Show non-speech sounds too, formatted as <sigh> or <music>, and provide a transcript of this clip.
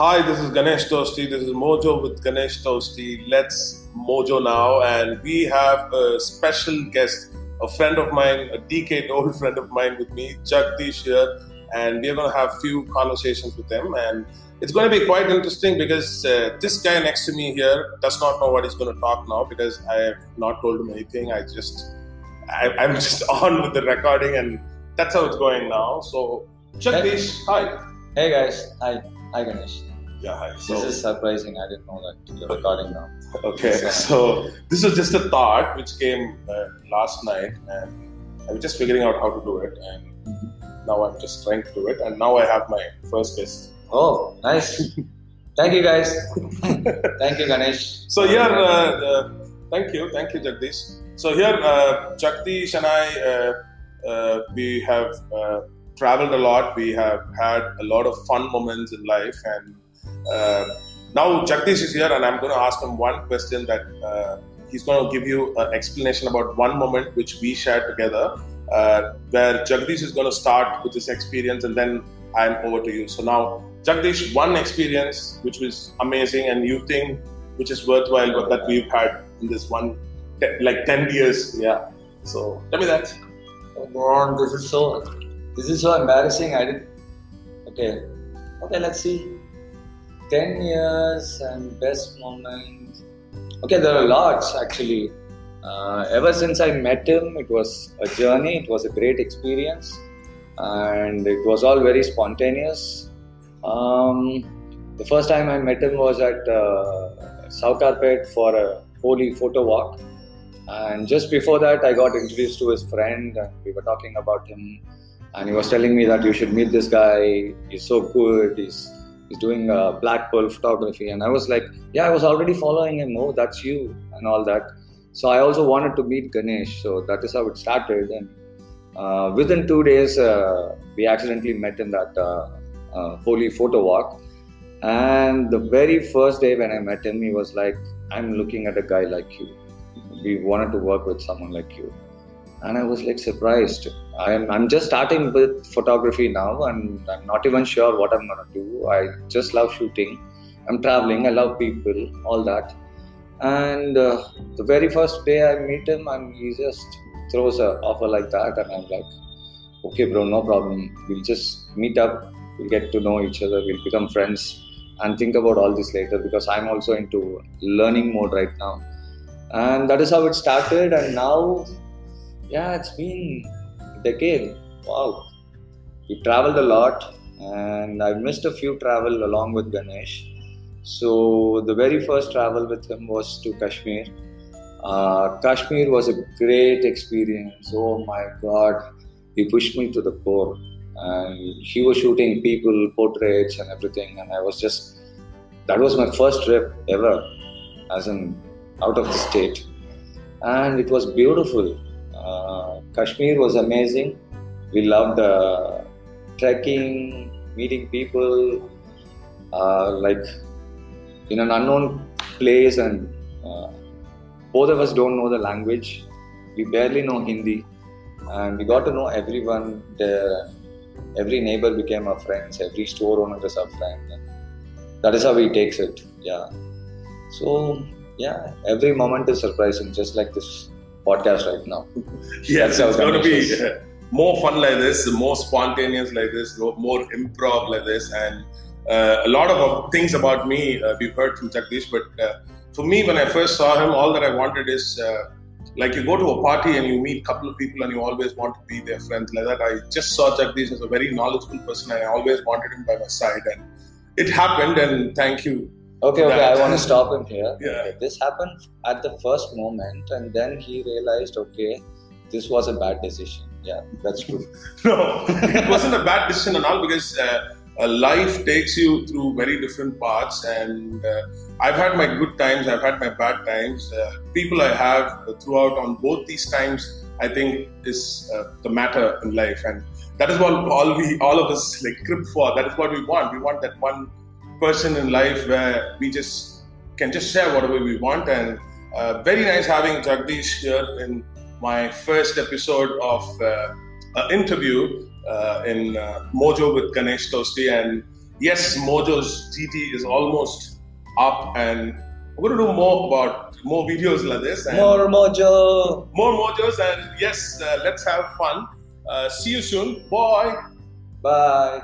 Hi, this is Ganesh Toasty. This is Mojo with Ganesh Toasty. Let's Mojo now, and we have a special guest, a friend of mine, a decade old <laughs> friend of mine with me, Jagdish here, and we're going to have a few conversations with him. And it's going to be quite interesting because uh, this guy next to me here does not know what he's going to talk now because I have not told him anything. I just, I, I'm <laughs> just on with the recording, and that's how it's going now. So, Jagdish, hi. Hey guys, hi, hi Ganesh. Yeah, hi. This is surprising. I didn't know that you're recording now. okay, so this was just a thought which came uh, last night, and I was just figuring out how to do it, and now I'm just trying to do it, and now I have my first guest. Oh, nice. Thank you guys. Thank you Ganesh. <laughs> So here, uh, uh, thank you, thank you, Jagdish. So here, uh, Jagdish and I, uh, uh, we have uh, traveled a lot. We have had a lot of fun moments in life, and uh, now Jagdish is here, and I'm going to ask him one question that uh, he's going to give you an explanation about one moment which we shared together, uh, where Jagdish is going to start with his experience, and then I'm over to you. So now, Jagdish, one experience which was amazing, and you think which is worthwhile that we've had in this one te- like 10 years yeah so tell me that Oh God, this is so, this is so embarrassing. I did. Okay, okay. Let's see. Ten years and best moment. Okay, there are lots actually. Uh, ever since I met him, it was a journey. It was a great experience, and it was all very spontaneous. Um, the first time I met him was at uh, Carpet for a Holi photo walk. And just before that, I got introduced to his friend, and we were talking about him. And he was telling me that you should meet this guy. He's so good. He's he's doing uh, black pearl photography. And I was like, yeah, I was already following him. Oh, that's you, and all that. So I also wanted to meet Ganesh. So that is how it started. And uh, within two days, uh, we accidentally met in that uh, uh, Holi photo walk. And the very first day when I met him, he was like, I'm looking at a guy like you. We wanted to work with someone like you. And I was like surprised. I'm, I'm just starting with photography now and I'm not even sure what I'm to do. I just love shooting. I'm traveling. I love people, all that. And uh, the very first day I meet him, and he just throws a offer like that. And I'm like, okay, bro, no problem. We'll just meet up. We'll get to know each other. We'll become friends and think about all this later because I'm also into learning mode right now. And that is how it started. And now, yeah, it's been a decade. Wow. We traveled a lot and I missed a few travel along with Ganesh. So the very first travel with him was to Kashmir. Uh, Kashmir was a great experience. Oh my God, he pushed me to the core. And he was shooting people, portraits, and everything. And I was just, that was my first trip ever, as in out of the state. And it was beautiful. Uh, Kashmir was amazing. We loved uh, trekking, meeting people, uh, like in an unknown place, and both of us don't know the language. We barely know Hindi, and we got to know everyone there. Every neighbor became our friends. Every store owner is our friend. That is how he takes it. Yeah. So yeah, every moment is surprising, just like this podcast right now. <laughs> yes it's going to be <laughs> more fun like this more spontaneous like this more improv like this. And uh, a lot of things about me uh, we've heard from jagdish but uh, for me when i first saw him all that i wanted is uh, like you go to a party and you meet a couple of people and you always want to be their friends. Like that i just saw jagdish as a very knowledgeable person. And i always wanted him by my side and it happened and thank you Okay, okay, That- I want to stop him here. <laughs> Yeah. Okay, this happened at the first moment, and then he realized, okay, this was a bad decision. Yeah, that's true. <laughs> No, it wasn't a bad decision at all because uh, uh, life takes you through very different paths, and uh, I've had my good times, I've had my bad times. Uh, people I have throughout on both these times, I think, is uh, the matter in life, and that is what all we, all of us, like crib for. That is what we want. We want that one person in life where we just can just share whatever we want, and uh, very nice having Jagdish here in my first episode of uh, an interview uh, in uh, Mojo with Ganesh Tosti. And yes, Mojo's GT is almost up, and we're going to do more about more videos like this. And More mojo. more Mojos, and yes, uh, let's have fun. Uh, see you soon. Bye. Bye.